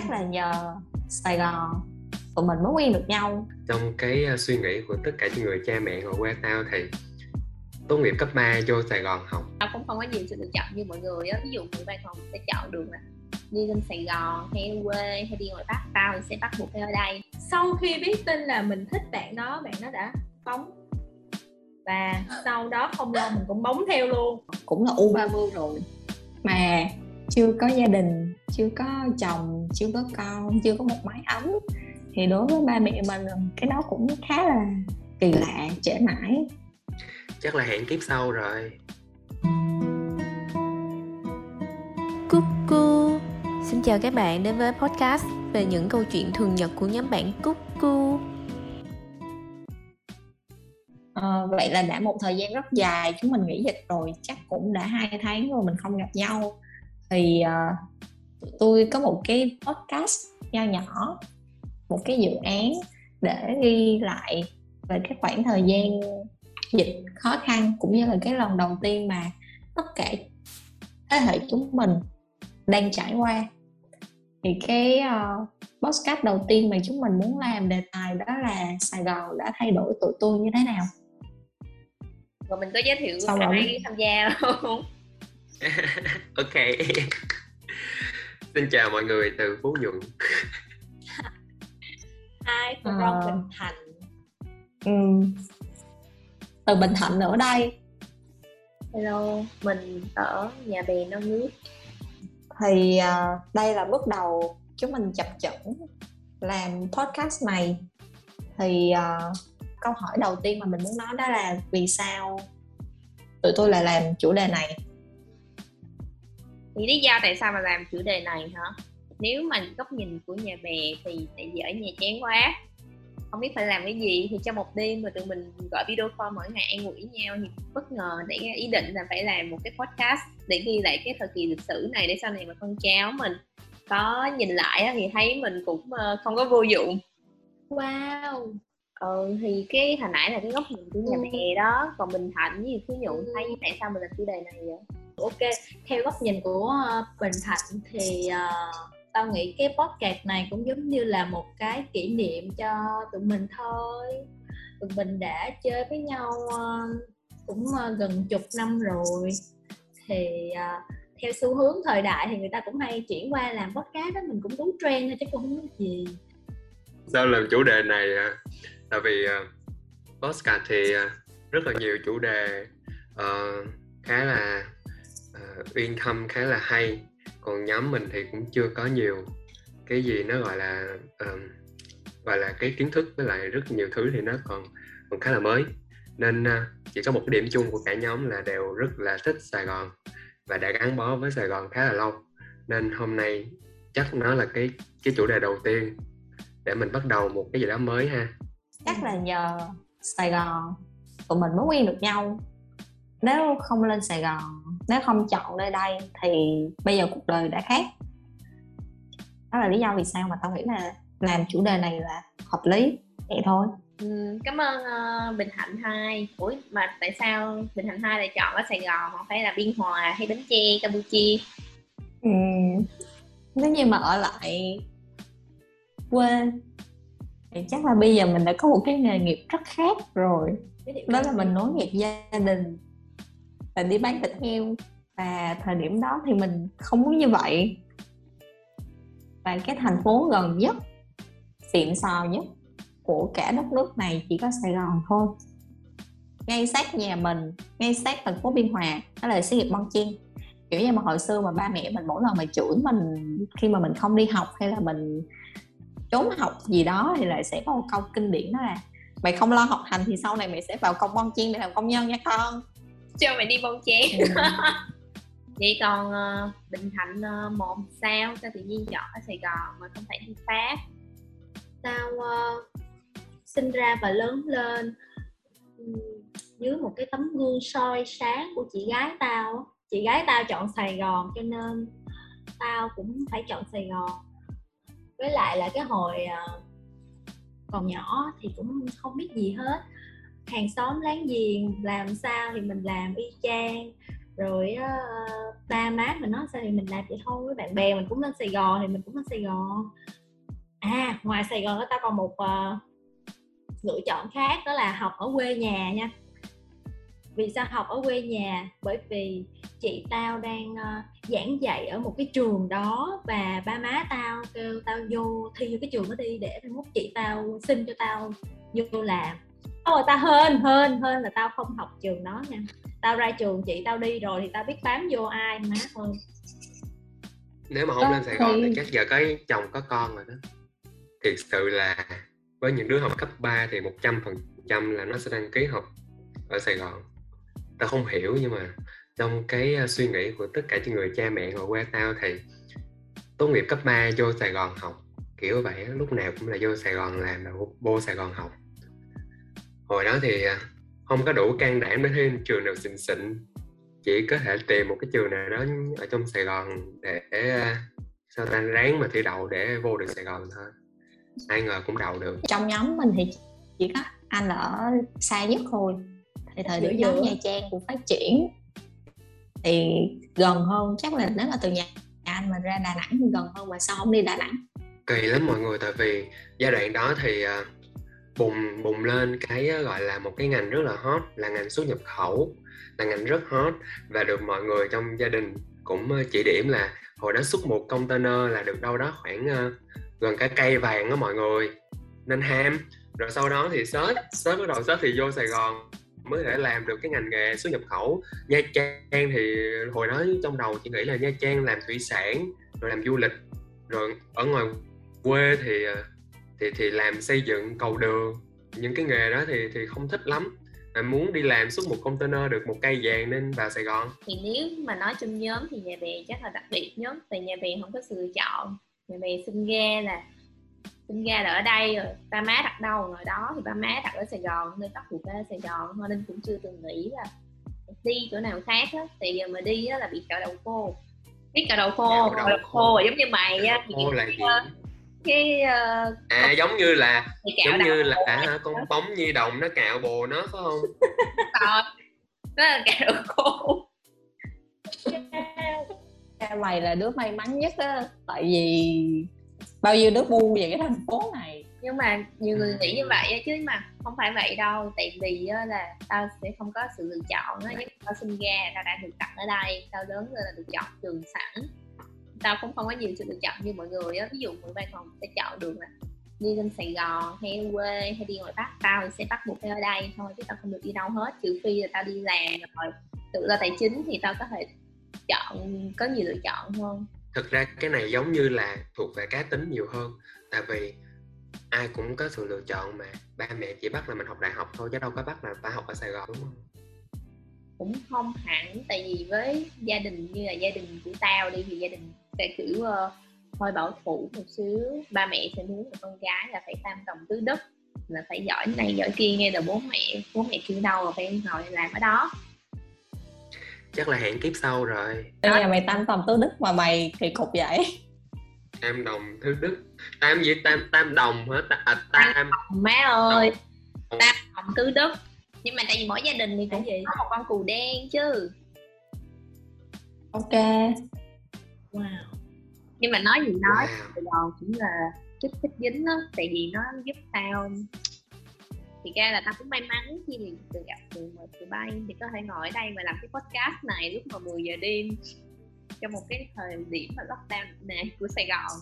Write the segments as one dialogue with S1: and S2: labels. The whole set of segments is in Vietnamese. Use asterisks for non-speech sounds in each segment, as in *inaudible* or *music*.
S1: chắc là nhờ Sài Gòn tụi mình mới quen được nhau.
S2: Trong cái uh, suy nghĩ của tất cả những người cha mẹ ngồi qua tao thì tốt nghiệp cấp 3 vô Sài Gòn học.
S3: Tao cũng không có nhiều sự lựa chọn như mọi người á. Ví dụ người ban còn sẽ chọn được là đi lên Sài Gòn hay quê hay đi ngoài Bắc tao thì sẽ bắt buộc phải ở đây.
S4: Sau khi biết tin là mình thích bạn đó bạn đó đã bóng. Và sau đó không lâu mình cũng bóng theo luôn.
S1: Cũng là u 30 rồi. Mà chưa có gia đình chưa có chồng chưa có con chưa có một mái ấm. Thì đối với ba mẹ mình cái đó cũng khá là kỳ lạ trễ mãi.
S2: Chắc là hẹn kiếp sau rồi.
S3: Cuckoo. Xin chào các bạn đến với podcast về những câu chuyện thường nhật của nhóm bạn Cuckoo.
S1: À, Vậy là đã một thời gian rất dài chúng mình nghỉ dịch rồi Chắc cũng đã hai tháng rồi mình không gặp nhau. Thì uh, tôi có một cái podcast nho nhỏ Một cái dự án để ghi lại về cái khoảng thời gian dịch khó khăn cũng như là cái lần đầu tiên mà tất cả thế hệ chúng mình đang trải qua. Thì cái uh, podcast đầu tiên mà chúng mình muốn làm đề tài đó là Sài Gòn đã thay đổi tụi tôi như thế nào?
S3: Và mình có giới thiệu Sau ai tham gia không? *laughs*
S2: Ok xin chào mọi người từ phú nhuận.
S4: Hai from à, bình thạnh.
S1: Ừ, từ bình thạnh ở đây.
S3: Hello mình ở nhà bè non nước.
S1: Thì uh, đây là bước đầu chúng mình chập chững làm podcast này. Thì uh, câu hỏi đầu tiên mà mình muốn nói đó là vì sao tụi tôi lại làm chủ đề này
S3: thì lý do tại sao mà làm chủ đề này hả? Nếu mà góc nhìn của nhà bè thì tại vì ở nhà chán quá. Không biết phải làm cái gì thì trong một đêm mà tụi mình gọi video call mỗi ngày an ủi nhau thì bất ngờ để ý định là phải làm một cái podcast để ghi lại cái thời kỳ lịch sử này để sau này mà con cháu mình có nhìn lại thì thấy mình cũng ờ, không có vô dụng.
S4: Wow.
S3: Ừ thì cái hồi nãy là cái góc nhìn của nhà ừ. mẹ đó. Còn bình thạnh với phú nhuận thấy tại sao mình làm chủ đề này vậy
S4: ok theo góc nhìn của ờ, bình thạnh thì uh, tao nghĩ cái podcast này cũng giống như là một cái kỷ niệm cho tụi mình thôi. Tụi mình đã chơi với nhau uh, cũng uh, gần chục năm rồi. Thì uh, theo xu hướng thời đại thì người ta cũng hay chuyển qua làm podcast đó mình cũng đúng trend thôi chứ cũng không biết gì.
S2: Sao làm chủ đề này à? tại vì uh, podcast thì uh, rất là nhiều chủ đề uh, khá là uh, uyên thâm khá là hay còn nhóm mình thì cũng chưa có nhiều. Cái gì nó gọi là um, gọi là cái kiến thức với lại rất nhiều thứ thì nó còn còn khá là mới. Nên uh, chỉ có một điểm chung của cả nhóm là đều rất là thích Sài Gòn và đã gắn bó với Sài Gòn khá là lâu. Nên hôm nay chắc nó là cái cái chủ đề đầu tiên để mình bắt đầu một cái gì đó mới ha.
S1: Chắc là nhờ Sài Gòn tụi mình mới quen được nhau. Nếu không lên Sài Gòn nếu không chọn nơi đây thì bây giờ cuộc đời đã khác. Đó là lý do vì sao mà tao nghĩ là làm chủ đề này là hợp lý. Vậy thôi.
S3: Ừ, cảm ơn uh, Bình Thạnh hai. Ủa mà tại sao Bình Thạnh hai lại chọn ở Sài Gòn? Hoặc phải là Biên Hòa hay Bến Tre Campuchia?
S1: Ừ, nếu như mà ở lại quê thì chắc là bây giờ mình đã có một cái nghề nghiệp rất khác rồi. Đó là mình nối nghiệp gia đình là đi bán thịt heo. Và thời điểm đó thì mình không muốn như vậy. Và cái thành phố gần nhất, xịn sò nhất của cả đất nước này chỉ có Sài Gòn thôi. Ngay sát nhà mình, ngay sát thành phố Biên Hòa, đó là xí nghiệp Bon Chen. Kiểu như mà hồi xưa mà ba mẹ mình mỗi lần mà chửi mình khi mà mình không đi học hay là mình trốn học gì đó thì lại sẽ có một câu kinh điển đó là mày không lo học hành thì sau này mày sẽ vào công Bon chiên để làm công nhân nha con
S3: cho mày đi Bon Chen ừ. *laughs* vậy còn uh, bình thạnh uh, một sao sao tự nhiên chọn ở sài gòn mà không phải đi pháp?
S4: Tao uh, sinh ra và lớn lên dưới một cái tấm gương soi sáng của chị gái tao chị gái tao chọn sài gòn cho nên tao cũng phải chọn sài gòn. Với lại là cái hồi uh, còn nhỏ thì cũng không biết gì hết hàng xóm láng giềng làm sao thì mình làm y chang. Rồi uh, ba má mình nói sao thì mình làm vậy thôi với bạn bè mình cũng lên Sài Gòn thì mình cũng lên Sài Gòn. À ngoài Sài Gòn ta còn một uh, lựa chọn khác đó là học ở quê nhà nha. Vì sao học ở quê nhà? Bởi vì chị tao đang uh, giảng dạy ở một cái trường đó và ba má tao kêu tao vô thi vô cái trường đó đi để mốt chị tao xin cho tao vô làm rồi tao hên hên hên là tao không học trường đó nha. Tao ra trường chị tao đi rồi thì tao biết bám vô ai má ơi
S2: nếu mà không lên Sài Gòn thì chắc giờ có chồng có con rồi đó. Thiệt sự là với những đứa học cấp 3 thì một trăm phần trăm là nó sẽ đăng ký học ở Sài Gòn. Tao không hiểu nhưng mà trong cái à, suy nghĩ của tất cả những người cha mẹ ở quê tao thì tốt nghiệp cấp 3 vô Sài Gòn học kiểu vậy lúc nào cũng là vô Sài Gòn làm là vô Sài Gòn học hồi đó thì à, không có đủ can đảm để thi trường nào xịn xịn. Chỉ có thể tìm một cái trường nào đó ở trong Sài Gòn để à, sao ta ráng mà thi đậu để vô được Sài Gòn thôi. Ai ngờ cũng đậu được.
S1: Trong nhóm mình thì chỉ có anh là ở xa nhất thôi. Thì thời điểm đó Nha Trang cũng phát triển. Thì gần hơn chắc là nếu mà từ nhà anh mà ra Đà Nẵng thì gần hơn mà sao không đi Đà Nẵng?
S2: Kỳ lắm mọi người tại vì giai đoạn đó thì uh, bùng bùng lên cái ờ, gọi là một cái ngành rất là hot, là ngành xuất nhập khẩu, là ngành rất hot và được mọi người trong gia đình cũng ờ, chỉ điểm là hồi đó xuất một container là được đâu đó khoảng ờ, gần cả cây vàng đó mọi người. Nên ham. Rồi sau đó thì sớt sớt bắt đầu sớt thì vô Sài Gòn mới thể làm được cái ngành nghề xuất nhập khẩu. Nha Trang thì hồi đó trong đầu chị nghĩ là Nha Trang làm thủy sản, rồi làm du lịch, rồi ở ngoài quê thì thì thì làm xây dựng cầu đường. Những cái nghề đó thì thì không thích lắm. Mà muốn đi làm xuất một container được một cây vàng nên vào Sài Gòn.
S3: Thì nếu mà nói trong nhóm thì nhà bè chắc là đặc biệt nhất tại nhà bè không có sự lựa chọn. Nhà bè sinh ra là sinh ra là ở đây rồi ba má đặt đâu rồi đó thì ba má đặt ở Sài Gòn nên bắt buộc ở Sài Gòn thôi nên cũng chưa từng nghĩ là đi chỗ nào khác á. Thì giờ mà đi á là bị cạo đầu khô biết cạo đầu khô cạo đầu, khô giống như mày á thì
S2: khô là gì
S3: cái uh,
S2: à giống như là giống như là à, con bóng nhi đồng nó cạo bồ nó phải không? *laughs*
S3: Ờ đó là cạo khô
S1: mày là đứa may mắn nhất á tại vì bao nhiêu đứa bu về cái thành phố này.
S3: Nhưng mà nhiều người nghĩ như vậy chứ mà không phải vậy đâu. Tại vì là tao sẽ không có sự lựa chọn á tao sinh ra tao đã được đặt ở đây tao lớn lên là được chọn trường sẵn tao cũng không có nhiều sự lựa chọn như mọi người á. Ví dụ mọi bạn còn sẽ chọn được là đi lên Sài Gòn hay quê hay đi ngoài Bắc, tao thì sẽ bắt buộc phải ở đây thôi chứ tao không được đi đâu hết. Trừ phi là tao đi làm rồi tự do tài chính thì tao có thể chọn, có nhiều lựa chọn hơn.
S2: Thực ra cái này giống như là thuộc về cá tính nhiều hơn. Tại vì ai cũng có sự lựa chọn mà. Ba mẹ chỉ bắt là mình học đại học thôi chứ đâu có bắt là ta học ở sài gòn, đúng không?
S3: Cũng không hẳn tại vì với gia đình như là gia đình của tao đi thì gia đình sẽ kiểu uh, hơi bảo thủ một xíu ba mẹ sẽ muốn là con gái là phải tam tòng tứ đức là phải giỏi này giỏi kia nghe là bố mẹ bố mẹ kêu đâu là phải ngồi làm ở đó.
S2: Chắc là hẹn kiếp sau rồi.
S1: Nhà mày tam tầm tứ đức mà mày kỳ cục vậy?
S2: Tam đồng thứ đức. Tam gì? Tam tam đồng hả? Ta, à, tam, tam
S3: má ơi. Đồng. tam đồng tứ đức nhưng mà tại vì mỗi gia đình thì cũng gì có một con cù đen chứ.
S1: Ok.
S3: Wow. Nhưng mà nói gì nói wow. cũng là chút thích dính đó tại vì nó giúp tao. Thì ra là tao cũng may mắn khi được gặp từ một từ bay. Thì có thể ngồi ở đây và làm cái podcast này lúc mà 10 giờ đêm trong một cái thời điểm mà lockdown này của Sài Gòn.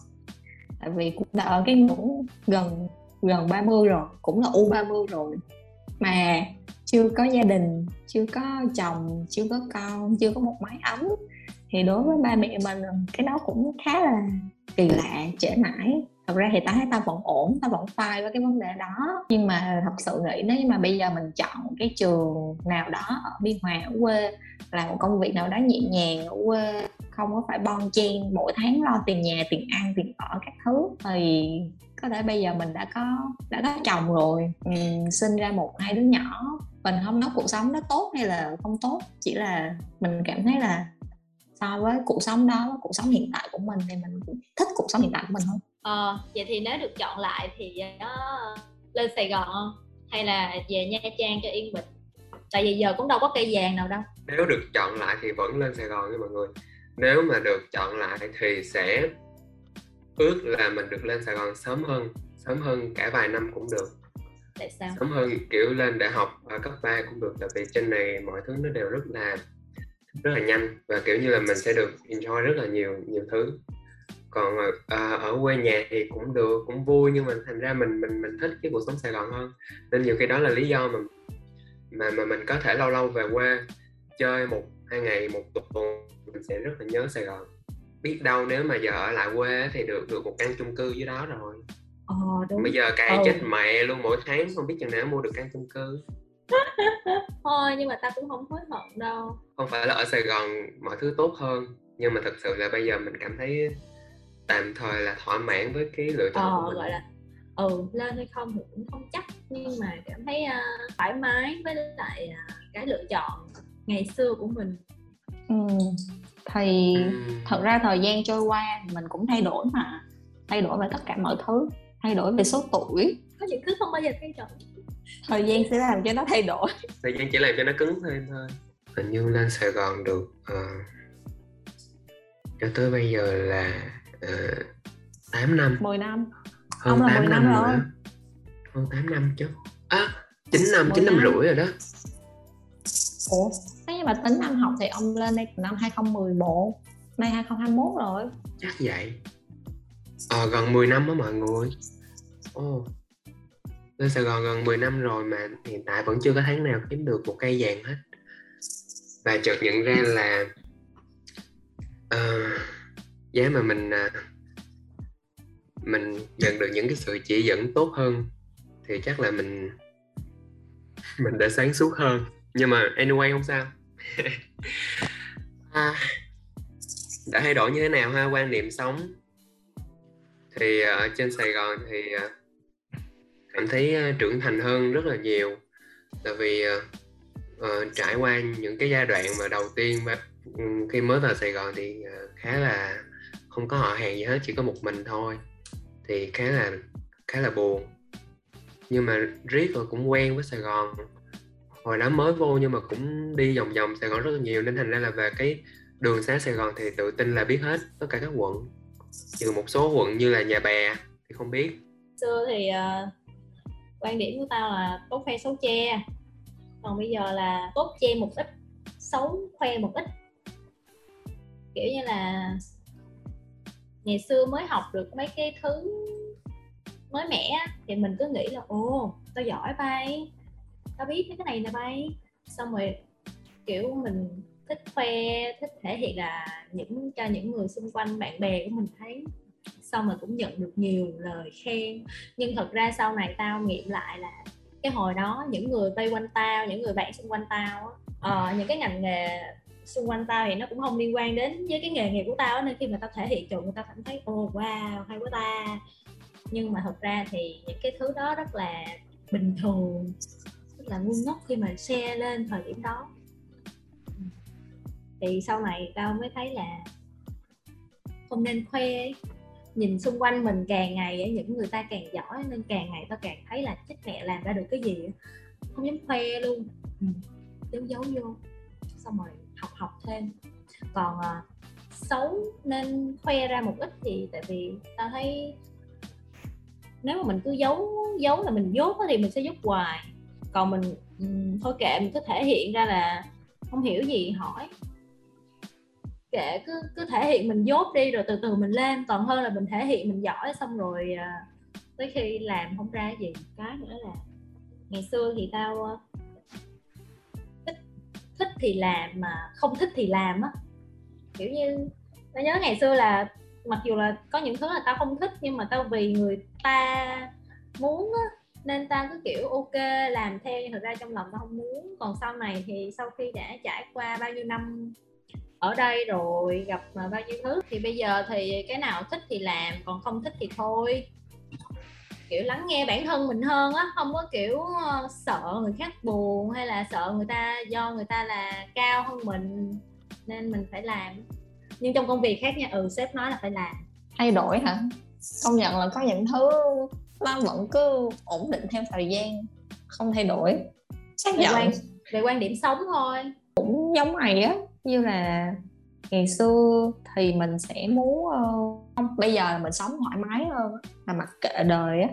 S1: Tại vì cũng đã ở cái ngưỡng gần gần 30 rồi cũng là u 30 rồi mà chưa có gia đình, chưa có chồng, chưa có con, chưa có một mái ấm. Thì đối với ba mẹ mình, cái đó cũng khá là kỳ lạ, trễ mãi. Thật ra thì tao thấy tao vẫn ổn tao vẫn phai với cái vấn đề đó. Nhưng mà thật sự nghĩ nếu mà bây giờ mình chọn cái trường nào đó ở biên hòa, ở quê làm một công việc nào đó nhẹ nhàng ở quê không có phải bon chen mỗi tháng lo tiền nhà tiền ăn tiền ở các thứ. Thì có thể bây giờ mình đã có đã có chồng rồi. Mình sinh ra một hai đứa nhỏ. Mình không nói cuộc sống đó tốt hay là không tốt. Chỉ là mình cảm thấy là so với cuộc sống đó với cuộc sống hiện tại của mình thì mình thích cuộc sống hiện tại của mình hơn.
S4: Ờ, vậy thì nếu được chọn lại thì uh, lên Sài Gòn hay là về Nha Trang cho yên bình? Tại vì giờ cũng đâu có cây vàng nào đâu.
S2: Nếu được chọn lại thì vẫn lên Sài Gòn nha mọi người nếu mà được chọn lại thì sẽ ước là mình được lên Sài Gòn sớm hơn sớm hơn cả vài năm cũng được.
S4: Tại sao?
S2: Sớm hơn kiểu lên đại học ở cấp 3 cũng được tại vì trên này mọi thứ nó đều rất là rất là nhanh và kiểu như là mình sẽ được enjoy rất là nhiều nhiều thứ. Còn à, ở quê nhà thì cũng được cũng vui nhưng mà thành ra mình mình mình thích cái cuộc sống Sài Gòn hơn. Nên nhiều khi đó là lý do mà mà mà mình có thể lâu lâu về quê chơi một hai ngày một tuần mình sẽ rất là nhớ Sài Gòn. Biết đâu nếu mà giờ ở lại quê thì được được một căn chung cư dưới đó rồi.
S4: Ờ đúng.
S2: Bây giờ cày
S4: Ừ.
S2: chết mẹ luôn mỗi tháng không biết chừng nào mua được căn chung cư. *laughs*
S4: Thôi nhưng mà ta cũng không hối hận đâu.
S2: Không phải là ở Sài Gòn mọi thứ tốt hơn nhưng mà thật sự là bây giờ mình cảm thấy tạm thời là thỏa mãn với cái lựa chọn của
S4: ờ
S2: mình.
S4: gọi là ừ lên hay không thì cũng không chắc nhưng mà cảm thấy à, thoải mái với lại à, cái lựa chọn ngày xưa của mình.
S1: Ừ. thì
S2: Ừm,
S1: thật ra thời gian trôi qua mình cũng thay đổi mà thay đổi về tất cả mọi thứ thay đổi về số tuổi.
S4: Có những thứ không bao giờ thay đổi.
S1: Thời gian sẽ làm cho nó thay đổi.
S2: Thời gian chỉ làm cho nó cứng thêm thôi. Hình như lên Sài Gòn được ờ, cho tới bây giờ là uh, 8 năm.
S1: 10 năm.
S2: Hơn
S1: Ông là
S2: 8
S1: 10
S2: năm,
S1: năm
S2: rồi. Hơn 8 năm chứ. À 9 năm
S1: 10
S2: 9 năm
S1: năm.
S2: rưỡi rồi đó.
S1: Ủa nếu như mà tính năm học thì ông lên đây từ năm 2011 nay 2021 rồi.
S2: Chắc vậy. Ờ gần 10 năm á mọi người. Ồ. Lên Sài Gòn gần 10 năm rồi mà hiện tại vẫn chưa có tháng nào kiếm được một cây vàng hết. Và chợt nhận ra là uh, giá mà mình uh, mình nhận được những cái sự chỉ dẫn tốt hơn thì chắc là mình mình đã sáng suốt hơn. Nhưng mà anyway không sao. *laughs* à, đã thay đổi như thế nào ha quan niệm sống? Thì ở trên Sài Gòn thì ờ, cảm thấy ờ, trưởng thành hơn rất là nhiều. Tại vì uh, trải qua những cái giai đoạn mà đầu tiên mà ừ, khi mới vào Sài Gòn thì khá là không có họ hàng gì hết chỉ có một mình thôi. Thì khá là khá là buồn. Nhưng mà riết rồi cũng quen với Sài Gòn hồi đó mới vô nhưng mà cũng đi vòng vòng Sài Gòn rất là nhiều nên thành ra là về cái đường xá Sài Gòn thì tự tin là biết hết tất cả các quận. Trừ một số quận như là Nhà Bè thì không biết.
S4: Xưa thì uh, quan điểm của tao là tốt khoe xấu che. Còn bây giờ là tốt che một ít xấu khoe một ít. Kiểu như là ngày xưa mới học được mấy cái thứ mới mẻ thì mình cứ nghĩ là ồ tao giỏi bay tao biết mấy cái này nè bay. Xong rồi kiểu mình thích khoe thích thể hiện là những cho những người xung quanh bạn bè của mình thấy. Xong rồi cũng nhận được nhiều lời khen. Nhưng thật ra sau này tao nghiệm lại là cái hồi đó những người vây quanh tao những người bạn xung quanh tao uh, những cái ngành nghề xung quanh tao thì nó cũng không liên quan đến với cái nghề nghiệp của tao nên khi mà tao thể hiện cho người ta cảm thấy ồ wow hay quá ta. Nhưng mà thật ra thì những cái thứ đó rất là bình thường là ngu ngốc khi mà share lên thời điểm đó. Thì sau này tao mới thấy là không nên khoe ấy. nhìn xung quanh mình càng ngày ấy, những người ta càng giỏi nên càng ngày tao càng thấy là chết mẹ làm ra được cái gì không dám khoe luôn. Ừ. giấu giấu vô. Xong rồi học học thêm. Còn à, xấu nên khoe ra một ít thì tại vì tao thấy nếu mà mình cứ giấu giấu là mình dốt thì mình sẽ dốt hoài còn mình thôi kệ, mình cứ thể hiện ra là không hiểu gì, hỏi. Kệ, cứ cứ thể hiện mình dốt đi, rồi từ từ mình lên. Còn hơn là mình thể hiện, mình giỏi, xong rồi à, tới khi làm không ra gì cái nữa là ngày xưa thì tao à, thích thích thì làm mà không thích thì làm á. Kiểu như, tao nhớ ngày xưa là mặc dù là có những thứ là tao không thích, nhưng mà tao vì người ta muốn á nên tao cứ, kiểu, ok, làm theo nhưng thật ra trong lòng tao không muốn. Còn sau này thì sau khi đã trải qua bao nhiêu năm ở đây rồi, gặp mà bao nhiêu thứ, thì bây giờ thì cái nào thích thì làm, còn không thích thì thôi. Kiểu, lắng nghe bản thân mình hơn á, không có, kiểu, sợ người khác buồn hay là sợ người ta, do người ta là cao hơn mình nên mình phải làm. Nhưng trong công việc khác nha ừ sếp nói là phải làm.
S1: Thay đổi hả? Công nhận là có những thứ nó vẫn cứ ổn định theo thời gian không thay đổi. Xác
S4: Phải
S1: nhận.
S4: quan về quan điểm sống thôi.
S1: Cũng giống mày á như là ngày xưa thì mình sẽ muốn uh, không bây giờ là mình sống thoải mái hơn là mặc kệ đời á.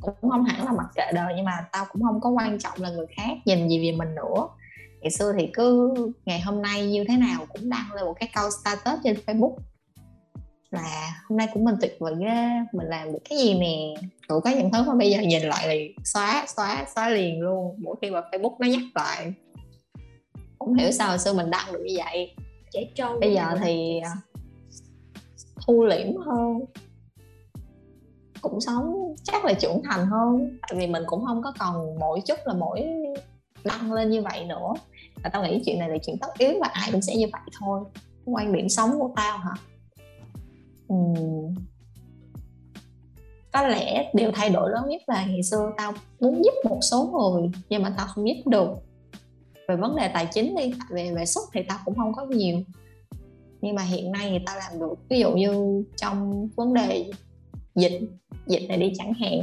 S1: Cũng không hẳn là mặc kệ đời nhưng mà tao cũng không có quan trọng là người khác nhìn gì về mình nữa. Ngày xưa thì cứ ngày hôm nay như thế nào cũng đăng lên một cái câu status trên facebook là hôm nay của mình tuyệt vời ghê mình làm được cái gì nè? Tụi có những thứ mà bây giờ nhìn lại thì xóa xóa xóa liền luôn. Mỗi khi mà facebook nó nhắc lại không hiểu sao hồi xưa mình đăng được như vậy.
S4: Trẻ trâu
S1: bây giờ thì à, thu liễm hơn. Cũng sống chắc là trưởng thành hơn. Tại vì mình cũng không có còn mỗi chút là mỗi đăng lên như vậy nữa. Và tao nghĩ chuyện này là chuyện tất yếu và ai cũng sẽ như vậy thôi. Quan điểm sống của tao hả Ừ. có lẽ điều thay đổi lớn nhất là ngày xưa tao muốn giúp một số người, nhưng mà tao không giúp được. Về vấn đề tài chính đi về về xuất thì tao cũng không có nhiều. Nhưng mà hiện nay thì tao làm được, ví dụ như trong vấn đề dịch dịch này đi chẳng hạn,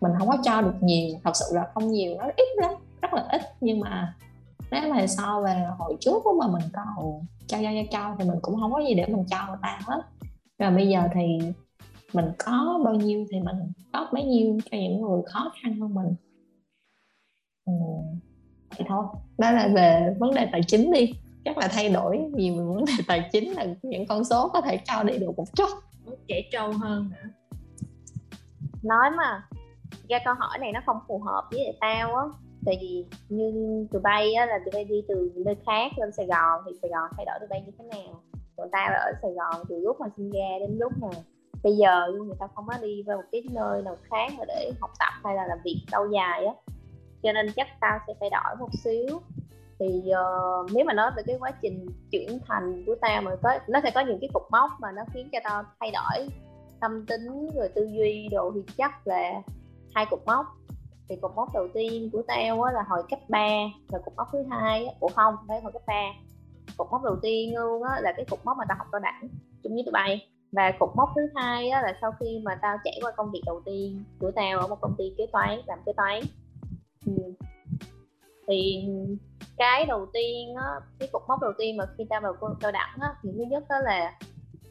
S1: mình không có cho được nhiều, thật sự là không nhiều, nó ít lắm, rất là ít. Nhưng mà nếu mà so về hồi trước mà mình còn cho cho cho cho thì mình cũng không có gì để mình cho người ta hết rồi bây giờ thì mình có bao nhiêu thì mình tốt bấy nhiêu cho những người khó khăn hơn mình? Ừ. vậy thôi. Đó là về vấn đề tài chính đi. Chắc là thay đổi nhiều về vấn đề tài chính là những con số có thể cho đi được một chút.
S4: Trẻ trâu hơn nữa
S3: nói mà, ra câu hỏi này nó không phù hợp với lại tao á. Tại vì như tụi bay á, là tụi bay đi từ nơi khác lên sài gòn thì sài gòn thay đổi tụi bay như thế nào? Còn tao là ở sài gòn từ lúc mà sinh ra đến lúc mà bây giờ người ta không có đi vào một cái nơi nào khác mà để học tập hay là làm việc lâu dài á. Cho nên chắc tao sẽ thay đổi một xíu. Thì uh, nếu mà nói về cái quá trình trưởng thành của tao mà có nó sẽ có những cái cục mốc mà nó khiến cho tao thay đổi tâm tính rồi tư duy đồ thì chắc là hai cục mốc. Thì cục mốc đầu tiên của tao á, là hồi cấp 3 rồi cục mốc thứ hai á, ủa không đấy hồi cấp 3 cục mốc đầu tiên luôn á, là cái cục mốc mà tao học cao đẳng chung với tụi bay. Và cục mốc thứ hai á, là sau khi mà tao trải qua công việc đầu tiên của tao ở một công ty kế toán làm kế toán. Ừ. thì cái đầu tiên á, cái cục mốc đầu tiên mà khi tao vào cao đẳng á, thì thứ nhất đó là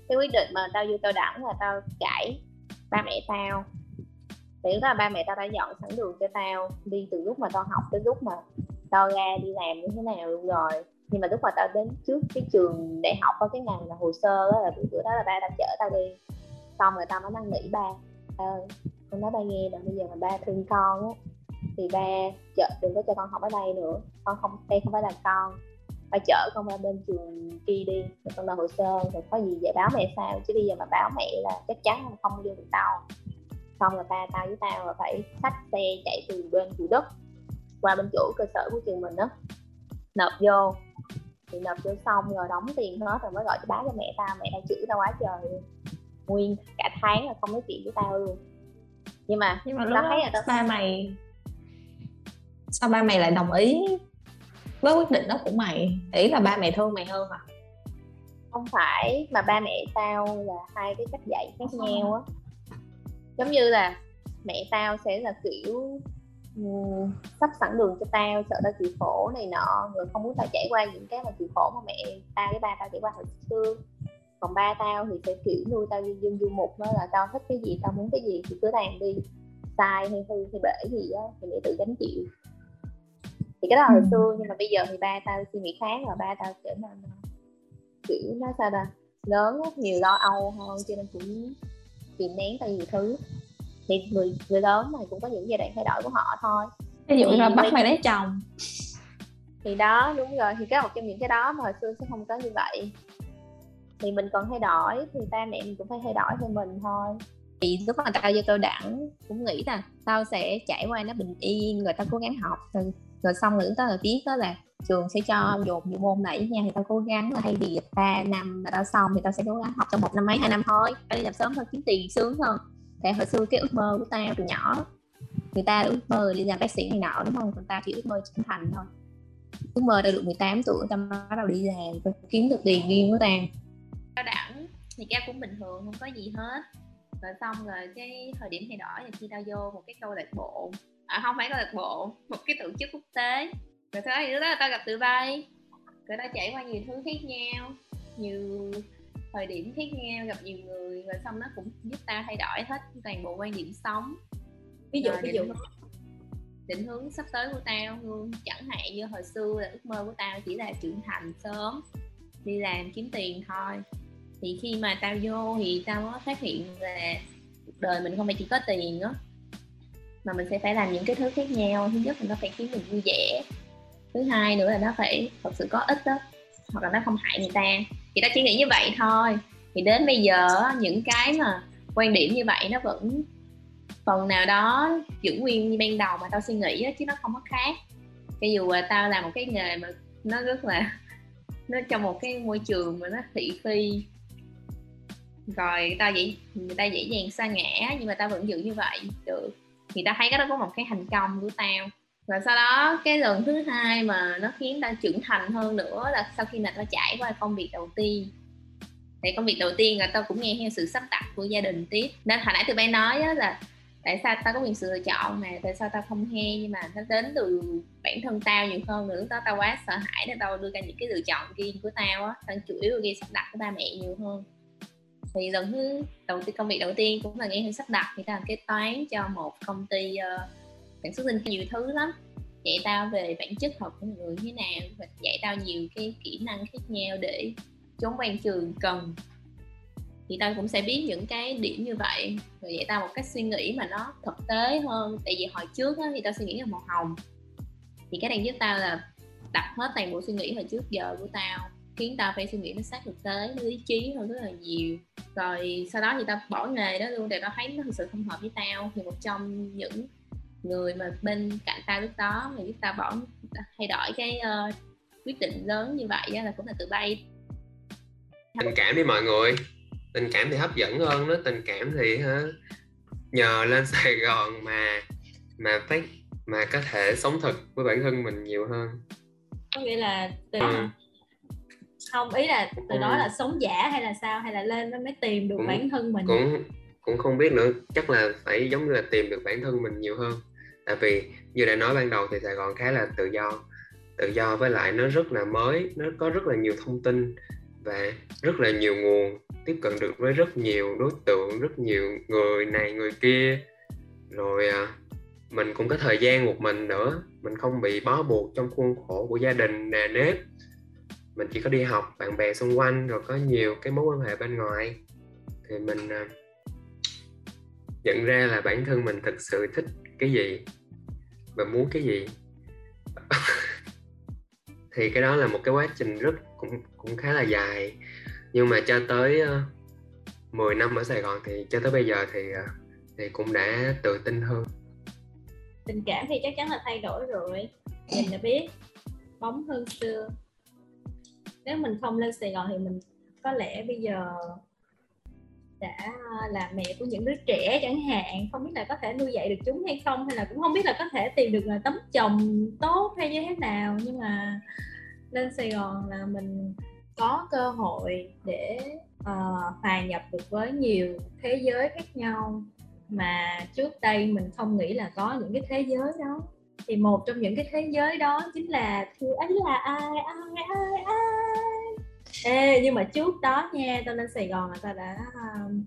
S3: cái quyết định mà tao vô cao đẳng là tao cãi ba mẹ tao. Thì lúc đó là ba mẹ tao đã dọn sẵn đường cho tao đi từ lúc mà tao học tới lúc mà tao ra đi làm như thế nào luôn rồi nhưng mà lúc mà tao đến trước cái trường đại học có cái ngành là hồ sơ đó là bữa đó là ba tao chở tao đi. Xong rồi tao mới năn nỉ ba. Ơi con nói ba nghe là bây giờ mà ba thương con á, thì ba chợ đừng có cho con học ở đây nữa. Con không đây không phải là con. Ba chở con qua bên trường kia đi, rồi con làm hồ sơ, rồi có gì vậy báo mẹ sao? Chứ bây giờ mà báo mẹ là chắc chắn không đưa được tao. Xong rồi ba tao với tao là phải xách xe chạy từ bên thủ đất qua bên chỗ cơ sở của trường mình đó nộp vô thì nộp vô xong rồi đóng tiền hết rồi mới gọi cho báo cho mẹ tao mẹ tao chửi tao quá trời nguyên cả tháng là không nói chuyện với tao luôn. Nhưng mà
S1: nhưng mà tao thấy là tao ba mày sao ba mày lại đồng ý với quyết định đó của mày? Ý là ba mẹ thương mày hơn à
S3: không phải mà ba mẹ tao là hai cái cách dạy khác nhau á. Giống như là mẹ tao sẽ là kiểu um, sắp sẵn đường cho tao sợ tao chịu khổ này nọ. Rồi không muốn tao trải qua những cái mà chịu khổ mà mẹ tao với ba tao trải qua hồi xưa. Còn ba tao thì sẽ kiểu nuôi tao dân du mục đó là tao thích cái gì tao muốn cái gì thì cứ làm đi. Sai hay hư hay bể gì á thì mẹ tự gánh chịu. Thì cái đó là hồi xưa nhưng mà bây giờ thì ba tao suy nghĩ khác rồi ba tao trở nên kiểu nó sao ta lớn nhiều lo âu hơn cho nên cũng kìm nén tay nhiều thứ thì người người lớn này cũng có những giai đoạn thay đổi của họ thôi.
S1: Ví dụ là bắt mày lấy chồng.
S3: Thì đó đúng rồi. Thì cái một trong những cái đó mà hồi xưa sẽ không có như vậy. Thì mình còn thay đổi thì ba mẹ mình cũng phải thay đổi theo mình thôi. Thì lúc mà tao vô tôi đẳng cũng nghĩ là tao sẽ trải qua nó bình yên rồi tao cố gắng học rồi, rồi xong rồi tao là biết đó là trường sẽ cho dồn nhiều môn này nha. Thì tao cố gắng là thay vì ba năm mà tao xong thì tao sẽ cố gắng học trong một năm mấy hai năm thôi. Tao đi làm sớm thôi kiếm tiền sướng hơn tại hồi xưa cái ước mơ của tao từ nhỏ, người ta ước mơ đi làm bác sĩ này nọ, đúng không? Còn tao chỉ ước mơ trưởng thành thôi. Ước mơ đã được 18 tuổi tao bắt đầu đi làm kiếm được tiền riêng của tao cao đẳng, thì cái cũng bình thường, không có gì hết. Rồi xong rồi cái thời điểm thay đổi là khi tao vô một cái câu lạc bộ. À không phải câu lạc bộ, một cái tổ chức quốc tế. Rồi sau đó thì lúc đó là tao gặp tụi bay. Rồi tao trải qua nhiều thứ khác nhau, nhiều thời điểm khác nhau gặp nhiều người rồi xong nó cũng giúp tao thay đổi hết toàn bộ quan điểm sống.
S4: Ví dụ
S3: Rồi,
S4: ví dụ
S3: định, định hướng sắp tới của tao luôn chẳng hạn như hồi xưa là ước mơ của tao chỉ là trưởng thành sớm đi làm kiếm tiền thôi. Thì khi mà tao vô thì tao mới phát hiện là cuộc đời mình không phải chỉ có tiền á mà mình sẽ phải làm những cái thứ khác nhau. Thứ nhất là nó phải khiến mình vui vẻ thứ hai nữa là nó phải thật sự có ích đó hoặc là nó không hại người ta thì tao chỉ nghĩ như vậy thôi. Thì đến bây giờ những cái mà quan điểm như vậy nó vẫn phần nào đó giữ nguyên như ban đầu mà tao suy nghĩ đó chứ nó không có khác. Cho dù là tao làm một cái nghề mà nó rất là *laughs* nó trong một cái môi trường mà nó thị phi. Rồi tao vậy, người ta dễ dàng sa ngã nhưng mà tao vẫn giữ như vậy được. Thì tao thấy cái đó có một cái thành công của tao và sau đó cái lần thứ hai mà nó khiến ta trưởng thành hơn nữa là sau khi mà ta trải qua công việc đầu tiên. Thì công việc đầu tiên là tao cũng nghe theo sự sắp đặt của gia đình tiếp. Nên hồi nãy tụi bay nói á, là tại sao tao có quyền sự lựa chọn này, tại sao tao không nghe nhưng mà nó đến từ bản thân tao nhiều hơn nữa. Lúc đó tao quá sợ hãi nên tao đưa ra những cái lựa chọn riêng của tao á. Tao chủ yếu là ghi sắp đặt của ba mẹ nhiều hơn. Thì lần thứ đầu tiên công việc đầu tiên cũng là nghe theo sắp đặt thì tao làm kế toán cho một công ty uh, sản xuất linh nhiều thứ lắm. Dạy tao về bản chất học của người như thế nào và dạy tao nhiều cái kỹ năng khác nhau để chống quan trường cần. Thì tao cũng sẽ biết những cái điểm như vậy. Rồi dạy tao một cách suy nghĩ mà nó thực tế hơn. Tại vì hồi trước á, thì tao suy nghĩ là màu hồng. Thì cái này giúp tao là đặt hết toàn bộ suy nghĩ hồi trước giờ của tao khiến tao phải suy nghĩ nó sát thực tế nó lý trí hơn rất là nhiều. Rồi sau đó thì tao bỏ nghề đó luôn để tao thấy nó thực sự không hợp với tao. Thì một trong những người mà bên cạnh tao lúc đó mà giúp tao bỏ thay đổi cái uh, quyết định lớn như vậy là cũng là tự bay.
S2: Tình cảm đi mọi người. Tình cảm thì hấp dẫn hơn đó tình cảm thì hả nhờ lên *laughs* Sài Gòn mà mà phát mà có thể sống thật với bản thân mình nhiều hơn.
S4: Có nghĩa là từ
S2: ừ.
S4: không ý là từ
S2: Ừ.
S4: đó là sống giả hay là sao? Hay là lên nó mới tìm được
S2: Cũng-
S4: bản thân mình?
S2: cũng cũng không biết nữa. Chắc là phải giống như là tìm được bản thân mình nhiều hơn tại vì như đã nói ban đầu thì Sài Gòn khá là tự do. Tự do với lại nó rất là mới, nó có rất là nhiều thông tin và rất là nhiều nguồn tiếp cận được với rất nhiều đối tượng, rất nhiều người này, người kia. Rồi à, mình cũng có thời gian một mình nữa. Mình không bị bó buộc trong khuôn khổ của gia đình nề nếp. Mình chỉ có đi học, bạn bè xung quanh, rồi có nhiều cái mối quan hệ bên ngoài. Thì mình à, nhận ra là bản thân mình thực sự thích cái gì và muốn cái gì? Thì cái đó là một cái quá trình rất cũng cũng khá là dài. Nhưng mà cho tới ờ, uh, 10 năm ở Sài Gòn thì cho tới bây giờ thì uh, thì cũng đã tự tin hơn.
S4: Tình cảm thì chắc chắn là thay đổi rồi. Mình đã biết bóng hơn xưa. Nếu mình không lên Sài Gòn thì mình có lẽ bây giờ đã ờ, là mẹ của những đứa trẻ chẳng hạn không biết là có thể nuôi dạy được chúng hay không hay là cũng không biết là có thể tìm được là tấm chồng tốt hay như thế nào. Nhưng mà lên Sài Gòn là mình có cơ hội để uh, hòa nhập được với nhiều thế giới khác nhau. Mà trước đây mình không nghĩ là có những cái thế giới đó. Thì một trong những cái thế giới đó chính là thứ ấy là ai ai ai ai? Ê, nhưng mà trước đó nha tao lên Sài Gòn là tao đã um,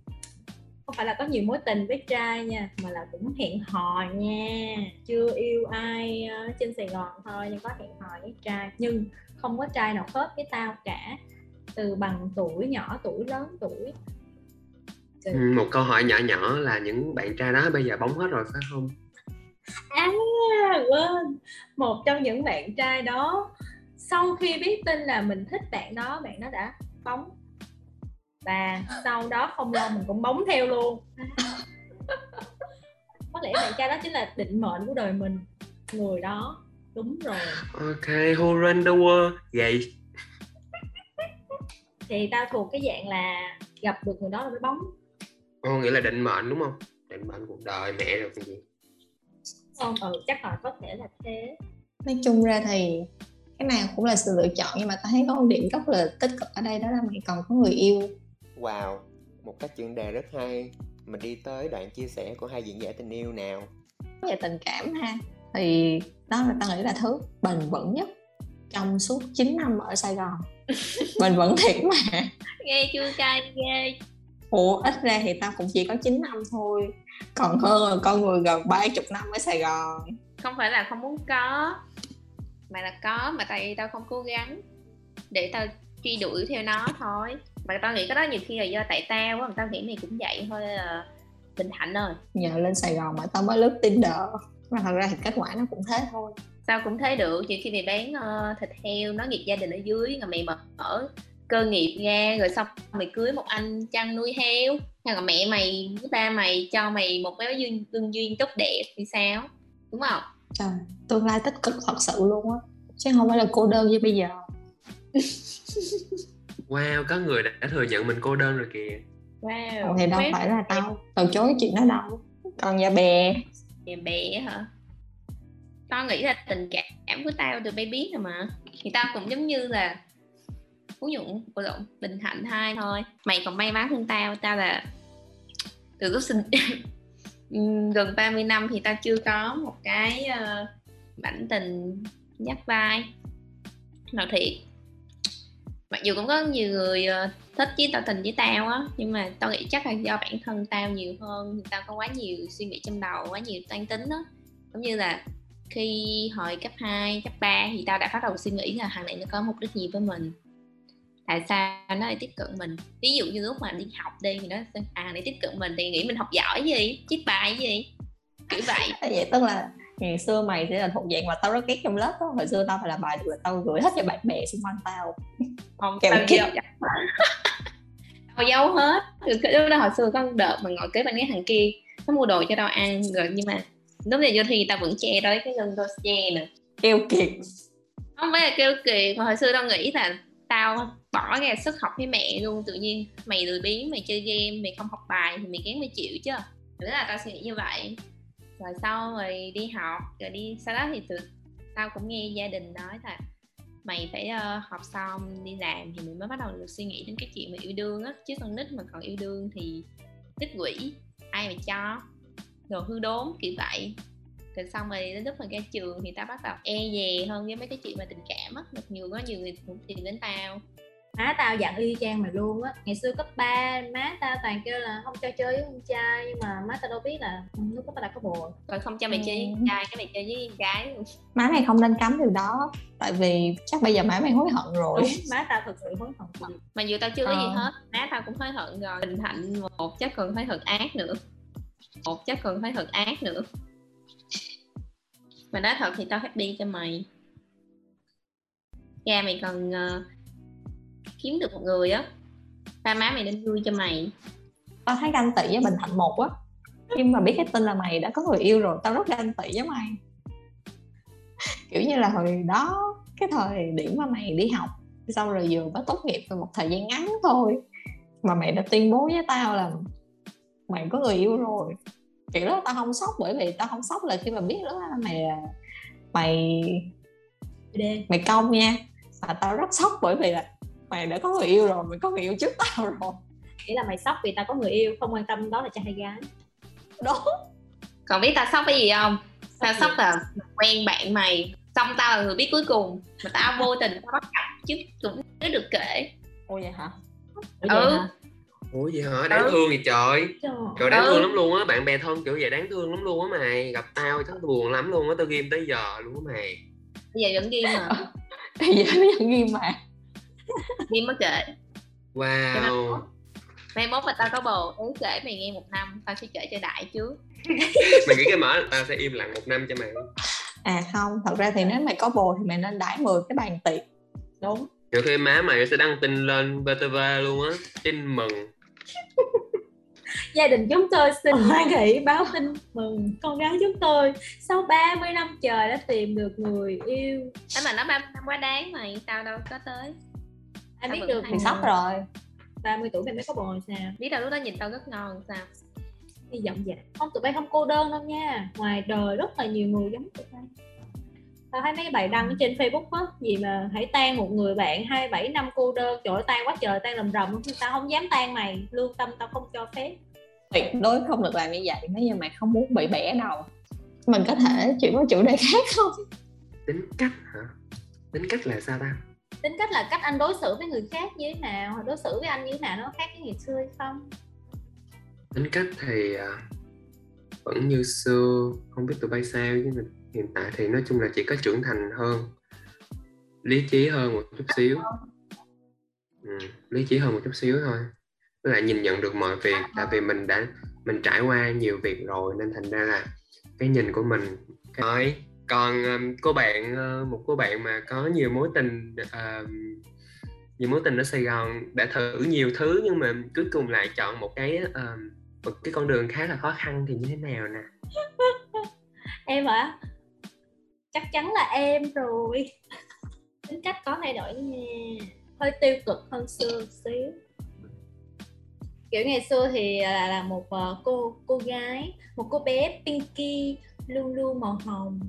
S4: không phải là có nhiều mối tình với trai nha mà là cũng hẹn hò nha. Chưa yêu ai uh, trên Sài Gòn thôi nhưng có hẹn hò với trai. Nhưng không có trai nào khớp với tao cả. Từ bằng tuổi nhỏ tuổi lớn tuổi
S2: Ừ, một câu hỏi nhỏ nhỏ là những bạn trai đó bây giờ bóng hết rồi phải không?
S4: À quên. Một trong những bạn trai đó sau khi biết tin là mình thích bạn đó bạn đó đã bóng. Và sau đó không lâu mình cũng bóng theo luôn. *laughs* Có lẽ bạn trai đó chính là định mệnh của đời mình. Người đó đúng rồi.
S2: Ok who run the world? Vậy. *laughs*
S4: Thì tao thuộc cái dạng là gặp được người đó là mới bóng.
S2: Ồ, nghĩa là định mệnh đúng không? Định mệnh cuộc đời mẹ rồi cái gì?
S4: Không ừ chắc là có thể là thế.
S1: Nói chung ra thì cái nào cũng là sự lựa chọn nhưng mà ta thấy có một điểm rất là tích cực ở đây đó là mày còn có người yêu.
S5: Wow, một cách chuyển đề rất hay. Mình đi tới đoạn chia sẻ của hai diễn giả tình yêu nào.
S1: về tình cảm ha. Thì đó là tao nghĩ là thứ bền vững nhất trong suốt 9 năm ở Sài Gòn. *laughs* Bền vững thiệt mà.
S3: Nghe chưa cay ghê
S1: Ủa ít ra thì tao cũng chỉ có 9 năm thôi. Còn hơn là con người gần 30 năm ở Sài Gòn.
S3: Không phải là không muốn có mà là có mà tại tao không cố gắng để tao truy đuổi theo nó thôi. Mà tao nghĩ cái đó nhiều khi là do tại tao á mà tao nghĩ mày cũng vậy thôi là bình thạnh rồi
S1: Nhờ lên Sài Gòn mà tao mới lướt Tinder. Mà thật ra thì kết quả nó cũng thế thôi.
S3: Sao cũng thấy được chỉ khi mày bán ờ, thịt heo nó nghiệp gia đình ở dưới rồi mày mở, cơ nghiệp ra rồi xong mày cưới một anh chăn nuôi heo. Hay là mẹ mày ba mày cho mày một cái duyên tương duyên tốt đẹp thì sao? Đúng không
S1: Trời, tương lai tích cực thật sự luôn á. Chứ không phải là cô đơn như bây giờ.
S2: Wow có người đã thừa nhận mình cô đơn rồi kìa.
S3: Wow
S1: Thì đâu phải là tao. Từ chối cái chuyện đó đâu. Còn nhà bè.
S3: Nhà bè hả? Tao nghĩ là tình cảm của tao từ biết rồi mà. Thì tao cũng giống như là phú nhuận của lộn bình thạnh hai thôi. Mày còn may mắn hơn tao. Tao là từ lúc sinh *laughs* gần 30 năm thì tao chưa có một cái ờ, uh, bản tình dắt vai. Nào thiệt mặc dù cũng có nhiều người ờ, thích với tao tình với tao á nhưng mà tao nghĩ chắc là do bản thân tao nhiều hơn tao có quá nhiều suy nghĩ trong đầu quá nhiều toan tính á. Cũng như là khi hồi cấp 2, cấp 3 thì tao đã bắt đầu suy nghĩ là thằng này nó có mục đích gì với mình tại sao nó lại tiếp cận mình? Ví dụ như lúc mà đi học đi thì nó à này tiếp cận mình thì nghĩ mình học giỏi gì? Chép bài gì? Kiểu vậy. *laughs*
S1: Vậy tức là ngày xưa mày sẽ là thuộc dạng mà tao rất ghét trong lớp đó. Hồi xưa tao phải là bài được là tao gửi hết cho bạn bè xung quanh tao.
S3: Không
S1: kít.
S3: giấu. *laughs* Tao giấu hết. Lúc đó hồi xưa có đợt mà ngồi kế bên cái thằng kia nó mua đồ cho tao ăn rồi nhưng mà lúc này vô thi tao vẫn che tới cái lưng tao che nè.
S1: Kêu kiệt.
S3: Không phải là kêu kỳ mà hồi xưa tao nghĩ là tao bỏ ra sức học với mẹ luôn tự nhiên mày lười biếng mày chơi game mày không học bài thì mày gán mày chịu chứ. Thế là tao suy nghĩ như vậy. Rồi sau rồi đi học rồi đi sau đó thì từ tao cũng nghe gia đình nói là mày phải uh, học xong đi làm thì mày mới bắt đầu được suy nghĩ đến cái chuyện mà yêu đương á. Chứ con nít mà còn yêu đương thì tích quỷ ai mà cho? Rồi hư đốn kiểu vậy. Rồi xong rồi đến lúc mà ra trường thì tao bắt đầu e dè hơn với mấy cái chuyện mà tình cảm á. Mặc dù có nhiều người cũng tìm đến tao
S4: má tao dặn y chang mày luôn á. Ngày xưa cấp 3 má tao toàn kêu là không cho chơi với con trai nhưng mà má tao đâu biết là lúc đó tao đã có bồ
S3: rồi. Không cho mày
S1: Ừ.
S3: chơi với con trai cái mày chơi với con gái luôn.
S1: Má mày không nên cấm điều đó Tại vì chắc bây giờ má mày hối hận rồi.
S4: Đúng má tao thật sự hối hận
S3: mà dù tao chưa có gì
S1: Ờ.
S3: hết má tao cũng hối hận rồi. Bình thạnh một chắc còn hối hận ác nữa. Một chắc còn hối hận ác nữa. Mà nói thật thì tao happy cho mày. Ra mày còn ờ, kiếm được một người á. Ba má mày nên vui cho mày.
S1: Tao thấy ganh tị với Bình Thạnh một á. Nhưng mà biết cái tin là mày đã có người yêu rồi Tao rất ganh tị với mày. Kiểu như là hồi đó Cái thời điểm mà mày đi học Xong rồi vừa mới tốt nghiệp về một thời gian ngắn thôi Mà mày đã tuyên bố với tao là Mày có người yêu rồi. Kiểu đó tao không sốc bởi vì tao không sốc là khi mà biết đó là mày là Mày mày công nha. Mà tao rất sốc bởi vì là Mày đã có người yêu rồi, mày có người yêu trước tao rồi
S4: nghĩ là mày sốc vì tao có người yêu không quan tâm đó là trai hay gái
S1: Đúng
S3: còn biết tao sốc cái gì không tao
S4: gì?
S3: sốc là quen bạn mày xong tao là người biết cuối cùng mà tao vô tình tao bắt gặp chứ cũng mới được kể
S1: Ồ vậy hả?
S4: Ủa
S3: Ừ.
S4: vậy hả?
S2: ủa vậy hả đáng
S3: Ừ.
S2: thương vậy trời
S4: Trời.
S2: trời đáng
S3: Ừ.
S2: thương lắm luôn á bạn bè thân kiểu vậy đáng thương lắm luôn á mày gặp tao chắc buồn lắm luôn á tao ghim tới giờ luôn á mày
S3: bây giờ vẫn ghi mà *laughs*
S1: Bây giờ mới nhận ghi mà
S3: ghi mới kể
S2: wow.
S3: mai mốt. Mà tao có bồ tao kể mày nghe một năm tao sẽ kể cho đại trước. *laughs*
S2: Mày nghĩ cái mở là tao sẽ im lặng một năm cho mày.
S1: À không, thật ra thì nếu mày có bồ thì mày nên đãi 10 cái bàn tiệc.
S4: Đúng.
S2: Nhiều khi má mày sẽ đăng tin lên VTV luôn á tin mừng. *laughs*
S4: Gia đình chúng tôi xin hoan hỷ báo tin mừng. Con gái chúng tôi sau 30 năm trời đã tìm được người yêu.
S3: Thế mà nó ba năm quá đáng mày tao đâu có tới
S4: ai
S3: Tao
S4: biết được
S1: Thì sốc rồi.
S4: 30 tuổi mày mới có bồ rồi sao?
S3: Biết đâu lúc đó nhìn tao rất ngon sao?
S4: Hy vọng vậy. Không tụi bay không cô đơn đâu nha. Ngoài đời rất là nhiều người giống tụi bay. Tao thấy mấy cái bài đăng ở trên facebook á gì mà hãy tan một người bạn 27 năm cô đơn. Trời ơi, tan quá trời tan lầm rầm luôn. Tao không dám tan mày. Lương tâm tao không cho phép.
S1: Tuyệt đối không được làm như vậy. Nếu như mày không muốn bị bẻ đầu mình có thể chuyển qua chủ đề khác không?
S2: Tính cách hả? Tính cách là sao ta
S4: tính cách là cách anh đối xử với người khác như thế nào hoặc đối xử với anh như thế nào nó khác với ngày xưa hay không?
S2: Tính cách thì à, vẫn như xưa không biết tụi bay sao nhưng mà hiện tại thì nói chung là chỉ có trưởng thành hơn lý trí hơn một chút xíu. ừ, lý trí hơn một chút xíu thôi. Với lại nhìn nhận được mọi việc tại vì mình đã mình trải qua nhiều việc rồi nên thành ra là cái nhìn của mình cái nói còn um, cô bạn uh, một cô bạn mà có nhiều mối tình uh, nhiều mối tình ở Sài Gòn đã thử nhiều thứ nhưng mà cuối cùng lại chọn một cái uh, một cái con đường khá là khó khăn thì như thế nào nè? *laughs*
S4: Em hả? Chắc chắn là em rồi. *laughs* Tính cách có thay đổi nha. Hơi tiêu cực hơn xưa xíu. Kiểu ngày xưa thì là, là một uh, cô cô gái một cô bé pinky luôn luôn màu hồng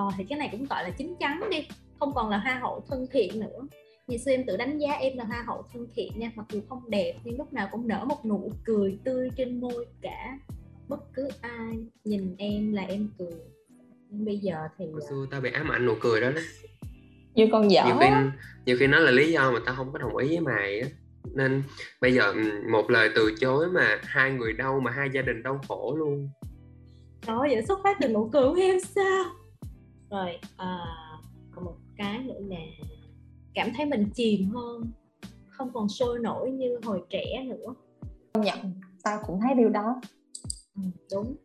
S4: ờ thì cái này cũng gọi là chín chắn đi không còn là hoa hậu thân thiện nữa. Ngày xưa em tự đánh giá em là hoa hậu thân thiện nha mặc dù không đẹp nhưng lúc nào cũng nở một nụ cười tươi trên môi cả. Bất cứ ai nhìn em là em cười. Nhưng bây giờ thì
S2: hồi xưa tao bị ám ảnh nụ cười đó đó.
S1: Như con dở.
S2: Nhiều khi nhiều khi nó là lý do mà tao không có đồng ý với mày á. Nên bây giờ một lời từ chối mà hai người đau mà hai gia đình đau khổ luôn.
S4: Đó vậy xuất phát từ nụ cười của em sao rồi à, còn một cái nữa là cảm thấy mình chìm hơn không còn sôi nổi như hồi trẻ nữa.
S1: Công nhận tao cũng thấy điều đó.
S4: Ừ, đúng.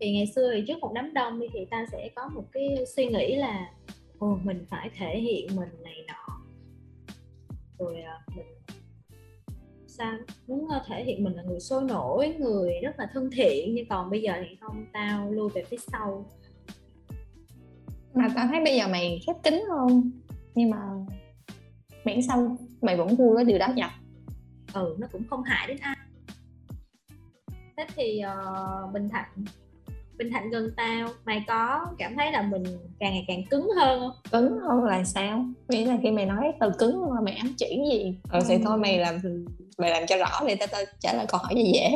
S4: Thì ngày xưa thì trước một đám đông thì ta sẽ có một cái suy nghĩ là ồ mình phải thể hiện mình này nọ. Rồi à, mình sao? Muốn ờ, thể hiện mình là người sôi nổi người rất là thân thiện nhưng còn bây giờ thì không tao lui về phía sau
S1: mà tao thấy bây giờ mày khép kín hơn nhưng mà miễn sao mày vẫn vui với điều đó nhỉ?
S4: Ừ nó cũng không hại đến ai. Thế thì uh, bình thạnh bình thạnh gần tao mày có cảm thấy là mình càng ngày càng cứng hơn không?
S1: Cứng hơn là sao? Nghĩa là khi mày nói từ cứng mà mày ám chỉ gì? Ừ thì thôi mày làm mày làm cho rõ để tao tao trả lời câu hỏi gì dễ.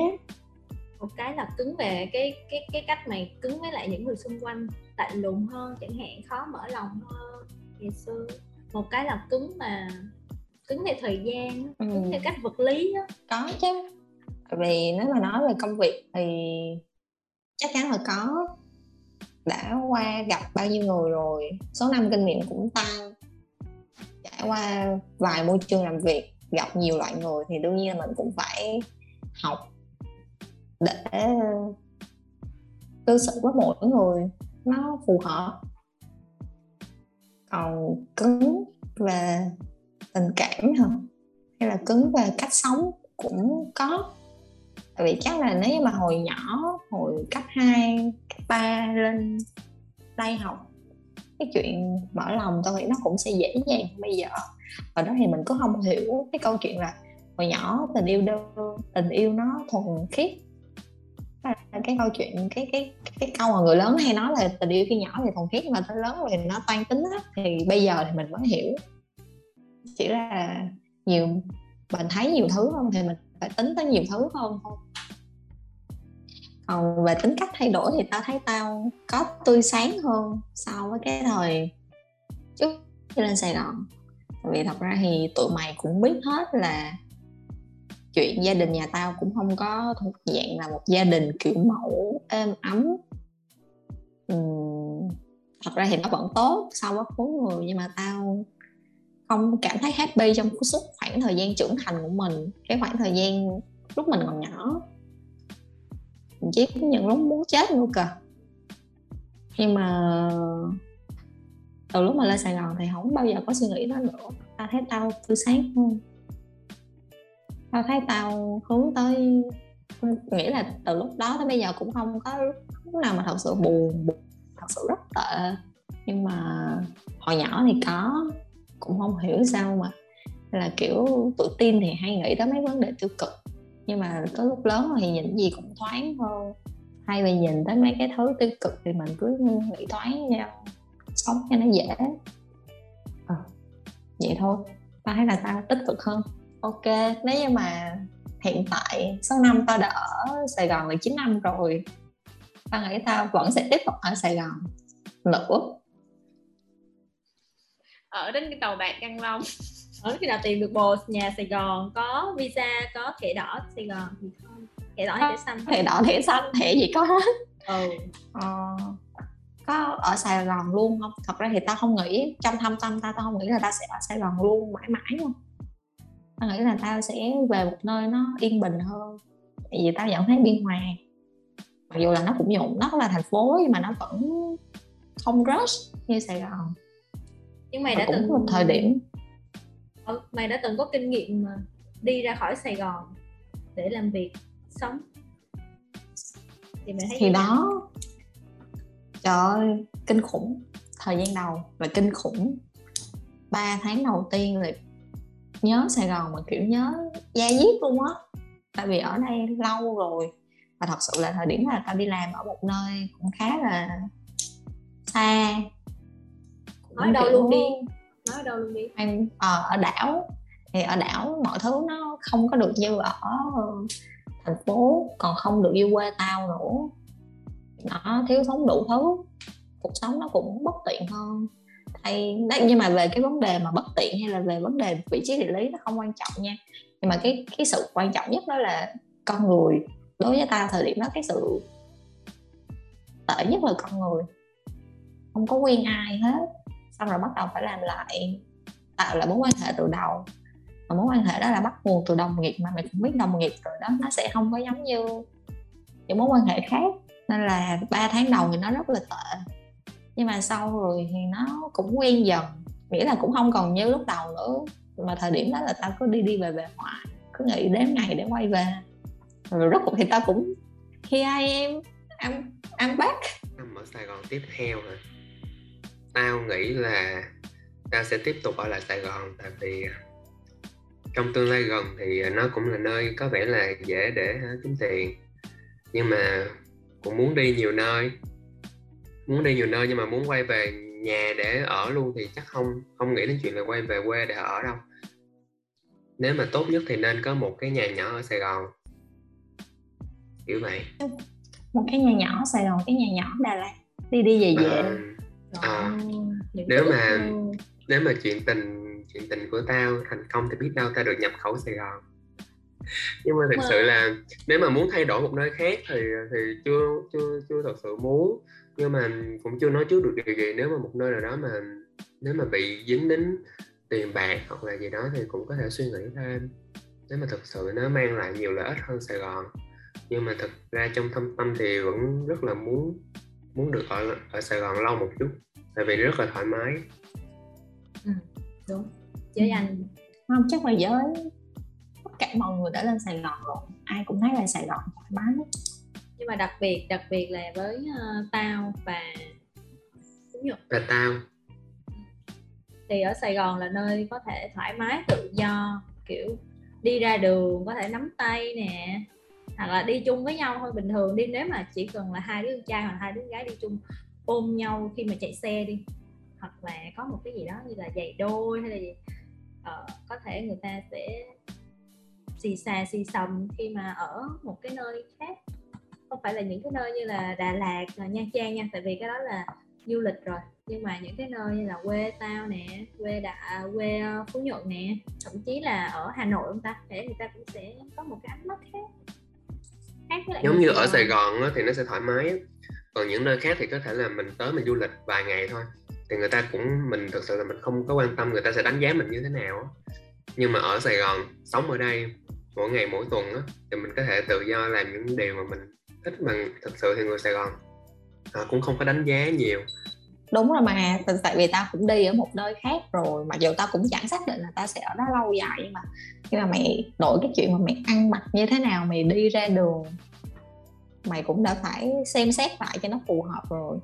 S4: Một cái là cứng về cái cái cái cách mày cứng với lại những người xung quanh lạnh lùng hơn chẳng hạn khó mở lòng hơn ngày xưa. Một cái là cứng mà cứng theo thời gian ừ. cứng theo cách vật lý đó.
S1: có chứ. Vì nếu mà nói về công việc thì chắc chắn là có. Đã qua gặp bao nhiêu người rồi số năm kinh nghiệm cũng tăng. Trải qua vài môi trường làm việc gặp nhiều loại người thì đương nhiên là mình cũng phải học để cư xử với mỗi người nó phù hợp. Còn cứng về tình cảm hả? Hay là cứng về cách sống cũng có. Tại vì chắc là nếu mà hồi nhỏ hồi cấp 2, cấp 3 lên đây học cái chuyện mở lòng tôi nghĩ nó cũng sẽ dễ dàng bây giờ. Và đó thì mình cũng không hiểu cái câu chuyện là hồi nhỏ tình yêu đơn tình yêu nó thuần khiết cái câu chuyện, cái cái cái câu mà người lớn hay nói là tình yêu khi nhỏ thì thuần khiết nhưng mà tới lớn thì nó toan tính á, thì bây giờ thì mình mới hiểu. Chỉ là nhiều, mình thấy nhiều thứ không thì mình phải tính tới nhiều thứ hơn thôi. Còn về tính cách thay đổi thì tao thấy tao có tươi sáng hơn so với cái thời trước khi lên Sài Gòn. Vì thật ra thì tụi mày cũng biết hết là chuyện gia đình nhà tao cũng không có thuộc dạng là một gia đình kiểu mẫu êm ấm. Uhm, thật ra thì nó vẫn tốt so với khối người nhưng mà tao không cảm thấy happy trong suốt khoảng thời gian trưởng thành của mình cái khoảng thời gian lúc mình còn nhỏ. Thậm chí có những lúc muốn chết luôn cơ nhưng mà từ lúc mà lên Sài Gòn thì không bao giờ có suy nghĩ đó nữa. Tao thấy tao tươi sáng hơn tao thấy tao hướng tới nghĩa là từ lúc đó tới bây giờ cũng không có lúc nào mà thật sự buồn, buồn thật sự rất tệ. Nhưng mà hồi nhỏ thì có cũng không hiểu sao mà là kiểu tự tin thì hay nghĩ tới mấy vấn đề tiêu cực. Nhưng mà có lúc lớn rồi thì nhìn gì cũng thoáng hơn. Hay vì nhìn tới mấy cái thứ tiêu cực thì mình cứ nghĩ thoáng nhau sống cho nó dễ. À, vậy thôi. Tao thấy là tao tích cực hơn ok nếu như mà hiện tại số năm tao đã ở Sài Gòn là 9 năm rồi tao nghĩ tao vẫn sẽ tiếp tục ở Sài Gòn. Nữa
S3: ở đến cái tàu bạc Căng Long.
S4: Ở khi nào tìm được bồ nhà Sài Gòn có visa có thẻ đỏ Sài Gòn thì thôi thẻ đỏ thẻ xanh?
S1: Thẻ đỏ thẻ xanh thẻ gì có hết.
S4: Ừ.
S1: Ờ, có ở Sài Gòn luôn không? Thật ra thì tao không nghĩ trong thâm tâm tao tao không nghĩ là tao sẽ ở Sài Gòn luôn mãi mãi luôn tao nghĩ là tao sẽ về một nơi nó yên bình hơn. Tại vì tao vẫn thấy biên hòa mặc dù là nó cũng nhộn nó là thành phố nhưng mà nó vẫn không rush như Sài Gòn.
S4: Nhưng mày
S1: Và
S4: đã từng
S1: có một thời điểm.
S4: Ừ, mày đã từng có kinh nghiệm mà đi ra khỏi Sài Gòn để làm việc sống? Thì mày thấy
S1: thì đó. trời ơi kinh khủng. Thời gian đầu là kinh khủng. 3 tháng đầu tiên là nhớ Sài Gòn mà kiểu nhớ da diết luôn á. Tại vì ở đây lâu rồi và thật sự là thời điểm là tao đi làm ở một nơi cũng khá là xa. Cũng
S4: Nói đâu
S1: kiểu
S4: luôn đi. nói đâu luôn đi?
S1: em ờ, ở đảo. Thì ở đảo mọi thứ nó không có được như ở thành phố còn không được như quê tao nữa. Nó thiếu thốn đủ thứ. Cuộc sống nó cũng bất tiện hơn hay đấy, nhưng mà về cái vấn đề mà bất tiện hay là về vấn đề vị trí địa lý nó không quan trọng nha. Nhưng mà cái cái sự quan trọng nhất đó là con người. Đối với tao thời điểm đó cái sự tệ nhất là con người. Không có quen ai hết. Xong rồi bắt đầu phải làm lại tạo lại mối quan hệ từ đầu. Mà mối quan hệ đó là bắt nguồn từ đồng nghiệp mà mày cũng biết đồng nghiệp rồi đó nó sẽ không có giống như những mối quan hệ khác. Nên là 3 tháng đầu thì nó rất là tệ nhưng mà sau rồi thì nó cũng quen dần, nghĩa là cũng không còn như lúc đầu nữa. Mà thời điểm đó là tao cứ đi đi về về hoài cứ nghĩ đến ngày để quay về. Rồi rốt cuộc thì tao cũng khi ai em, ăn ăn bác
S2: năm ở Sài Gòn tiếp theo hả? Tao nghĩ là tao sẽ tiếp tục ở lại Sài Gòn, tại vì à, trong tương lai gần thì nó cũng là nơi có vẻ là dễ để kiếm tiền. Nhưng mà cũng muốn đi nhiều nơi muốn đi nhiều nơi nhưng mà muốn quay về nhà để ở luôn thì chắc không không nghĩ đến chuyện là quay về quê để ở đâu. Nếu mà tốt nhất thì nên có một cái nhà nhỏ ở Sài Gòn. Kiểu vậy.
S1: Một cái nhà nhỏ Sài Gòn cái nhà nhỏ Đà Lạt. Đi đi về về.
S2: Ờ, À,
S4: Những
S2: nếu mà-
S4: mơ.
S2: nếu mà chuyện tình chuyện tình của tao thành công thì biết đâu tao được nhập khẩu Sài Gòn. Nhưng mà thực sự là nếu mà muốn thay đổi một nơi khác thì thì chưa chưa chưa thật sự muốn nhưng mà cũng chưa nói trước được điều gì. Nếu mà một nơi nào đó mà nếu mà bị dính đến tiền bạc hoặc là gì đó thì cũng có thể suy nghĩ thêm. Nếu mà thực sự nó mang lại nhiều lợi ích hơn Sài Gòn. Nhưng mà thực ra trong thâm tâm thì vẫn rất là muốn muốn được ở ở Sài Gòn lâu một chút. Tại vì rất là thoải mái.
S4: Đúng. Với anh.
S1: Không chắc là với tất cả mọi người đã lên Sài Gòn rồi ai cũng thấy là Sài Gòn thoải mái
S4: mà đặc biệt đặc biệt là với ờ, tao và Phú Nhuận
S2: và tao.
S4: Thì ở Sài Gòn là nơi có thể thoải mái tự do kiểu đi ra đường có thể nắm tay nè hoặc là đi chung với nhau thôi. Bình thường đi nếu mà chỉ cần là hai đứa trai hoặc hai đứa gái đi chung ôm nhau khi mà chạy xe đi hoặc là có một cái gì đó như là giày đôi hay là gì ờ, có thể người ta sẽ xì xà xì xầm khi mà ở một cái nơi khác không phải là những cái nơi như là Đà Lạt Nha Trang nha tại vì cái đó là du lịch rồi. Nhưng mà những cái nơi như là quê tao nè quê đã quê ờ, phú nhuận nè thậm chí là ở hà nội không ta? Để người ta cũng sẽ có một cái ánh mắt khác. Khác với lại
S2: giống như ở Sài Gòn á, thì nó sẽ thoải mái á. còn những nơi khác thì có thể là mình tới mình du lịch vài ngày thôi. Thì người ta cũng mình thực sự là mình không có quan tâm người ta sẽ đánh giá mình như thế nào á. nhưng mà ở Sài Gòn sống ở đây mỗi ngày mỗi tuần á, thì mình có thể tự do làm những điều mà mình thích mà thật sự thì người Sài Gòn họ cũng không có đánh giá nhiều.
S1: Đúng rồi mà tại- tại vì tao cũng đi ở một nơi khác rồi, mặc dù tao cũng chẳng xác định là tao sẽ ở đó lâu dài, nhưng mà nhưng mà mày đổi cái chuyện mà mày ăn mặc như thế nào, mày đi ra đường, mày cũng đã phải xem xét lại cho nó phù hợp rồi.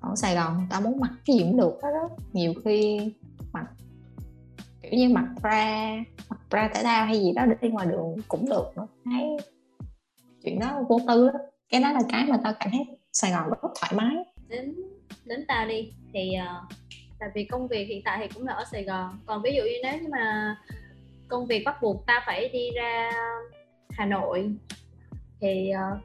S1: Còn ở Sài Gòn tao muốn mặc cái gì cũng được hết đó nhiều khi mặc, kiểu như mặc bra mặc bra thể thao hay gì đó để đi ngoài đường cũng được nữa. Thấy chuyện đó vô tư lắm cái đó là cái mà tao cảm thấy Sài Gòn rất thoải mái.
S4: Đến đến tao đi thì uh, tại vì công việc hiện tại thì cũng là ở Sài Gòn. Còn ví dụ như nếu như mà công việc bắt buộc tao phải đi ra Hà Nội thì uh,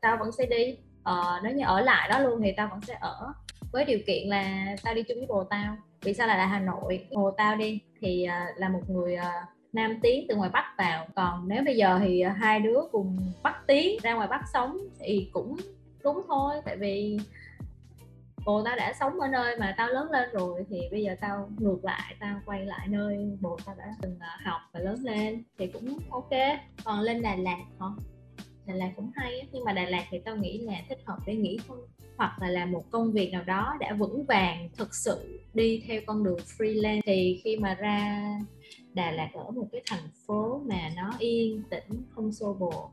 S4: tao vẫn sẽ đi. Uh, nếu như ở lại đó luôn thì tao vẫn sẽ ở với điều kiện là tao đi chung với bồ tao. Vì sao lại là hà nội? Bồ tao đi thì uh, là một người uh, nam tiến từ ngoài bắc vào. Còn nếu bây giờ thì hai đứa cùng bắc tiến ra ngoài bắc sống thì cũng đúng thôi, tại vì bồ tao đã sống ở nơi mà tao lớn lên rồi thì bây giờ tao ngược lại, tao quay lại nơi bồ tao đã từng à, học và lớn lên thì cũng ok. Còn lên đà lạt hả? Đà Lạt cũng hay nhưng mà Đà Lạt thì tao nghĩ là thích hợp để nghỉ thôi. Hoặc là làm một công việc nào đó đã vững vàng, thực sự đi theo con đường freelance thì khi mà ra Đà Lạt ở một cái thành phố mà nó yên tĩnh không xô bồ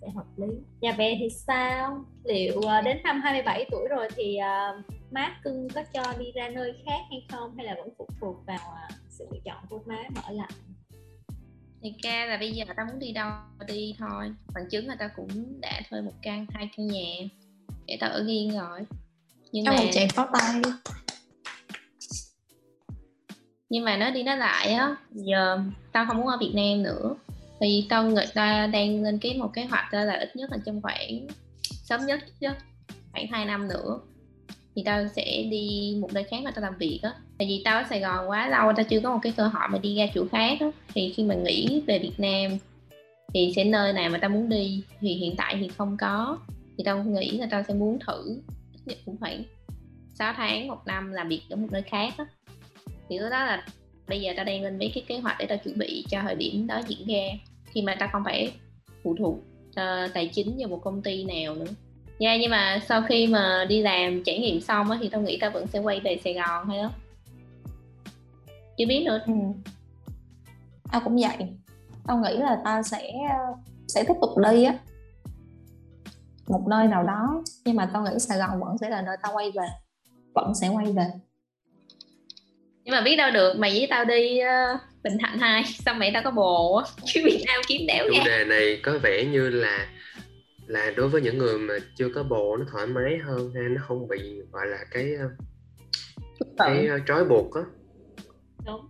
S4: sẽ hợp lý. Nhà bè thì sao? Liệu ờ, đến năm 27 tuổi rồi thì uh, má cưng có cho đi ra nơi khác hay không? Hay là vẫn phụ thuộc vào uh, sự lựa chọn của má mở lại?
S3: Thì ca là bây giờ tao muốn đi đâu đi thôi. Bằng chứng là tao cũng đã thuê một căn hai căn nhà để tao ở riêng rồi.
S1: Nhưng Cho mà chạy phó tay
S3: nhưng mà nói đi nói lại á, giờ tao không muốn ở Việt Nam nữa. Thì tao người ta đang lên cái một kế hoạch là ít nhất là trong khoảng, sớm nhất, chứ, khoảng 2 năm nữa, thì tao sẽ đi một nơi khác mà tao làm việc á. Tại vì tao ở Sài Gòn quá lâu, tao chưa có một cái cơ hội mà đi ra chỗ khác á. Thì khi mà nghĩ về Việt Nam thì sẽ nơi nào mà tao muốn đi, thì hiện tại thì không có. Thì tao nghĩ là tao sẽ muốn thử, ít nhất cũng khoảng 6 tháng, một năm làm việc ở một nơi khác á thì đó là bây giờ ta đang lên mấy cái kế hoạch để ta chuẩn bị cho thời điểm đó diễn ra. Khi mà ta không phải phụ thuộc uh, tài chính vào một công ty nào nữa. Dạ yeah, nhưng mà sau khi mà đi làm trải nghiệm xong á thì tao nghĩ tao vẫn sẽ quay về Sài Gòn thôi đó chưa biết nữa.
S1: Ừ. tao cũng vậy. Tao nghĩ là tao sẽ sẽ tiếp tục đi á. Một nơi nào đó. Nhưng mà tao nghĩ Sài Gòn vẫn sẽ là nơi tao quay về. Vẫn sẽ quay về
S3: nhưng mà biết đâu được mày với tao đi uh, Bình Thạnh hai. *laughs* Xong mày tao có bồ á. *laughs* Chứ Việt Nam kiếm đéo
S2: chủ đề này có vẻ như là là đối với những người mà chưa có bồ nó thoải mái hơn ha nó không bị gọi là cái cái uh, trói buộc á.
S4: Đúng.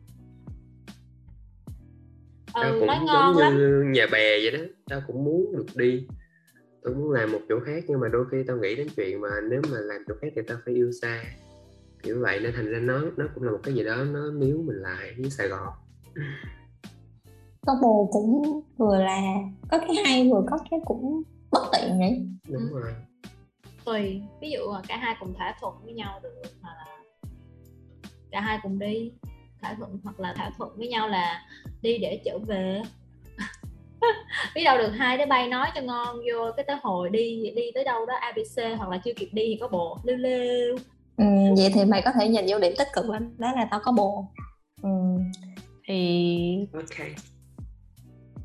S2: Tao ừ, cũng giống như lắm. nhà bè vậy đó. Tao cũng muốn được đi. Tôi muốn làm một chỗ khác nhưng mà đôi khi tao nghĩ đến chuyện mà nếu mà làm chỗ khác thì tao phải yêu xa kiểu vậy nên thành ra nó nó cũng là một cái gì đó nó níu mình lại với Sài Gòn.
S1: Có bồ cũng vừa là có cái hay vừa có cái cũng bất tiện nhỉ?
S2: Đúng ừ. rồi.
S4: Tùy ví dụ là cả hai cùng thỏa thuận với nhau được hoặc là cả hai cùng đi thỏa thuận hoặc là thỏa thuận với nhau là đi để trở về. *laughs* Biết đâu được hai đứa bay nói cho ngon vô cái tới hồi đi đi tới đâu đó abc hoặc là chưa kịp đi thì có bồ lêu lêu
S1: ừ, vậy thì mày có thể nhìn vô điểm tích cực đó, đó là tao có bồ ừ. thì
S2: ok.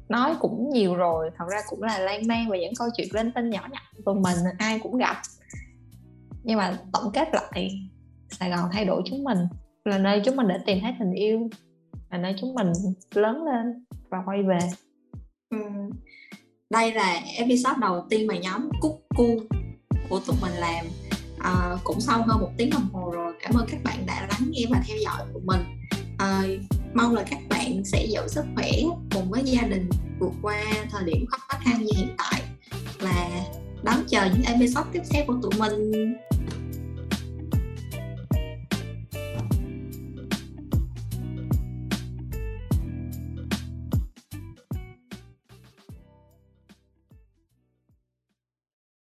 S1: nói cũng nhiều rồi thật ra cũng là lan man và những câu chuyện linh tinh nhỏ nhặt của tụi mình ai cũng gặp. Nhưng mà tổng kết lại Sài Gòn thay đổi chúng mình là nơi chúng mình để tìm thấy tình yêu là nơi chúng mình lớn lên và quay về. Ừ. đây là episode đầu tiên mà nhóm cúc cu của tụi mình làm à, cũng sau hơn một tiếng đồng hồ rồi. Cảm ơn các bạn đã lắng nghe và theo dõi của mình. À, mong là các bạn sẽ giữ sức khỏe cùng với gia đình vượt qua thời điểm khó khăn như hiện tại. Và đón chờ những episode tiếp theo của tụi mình.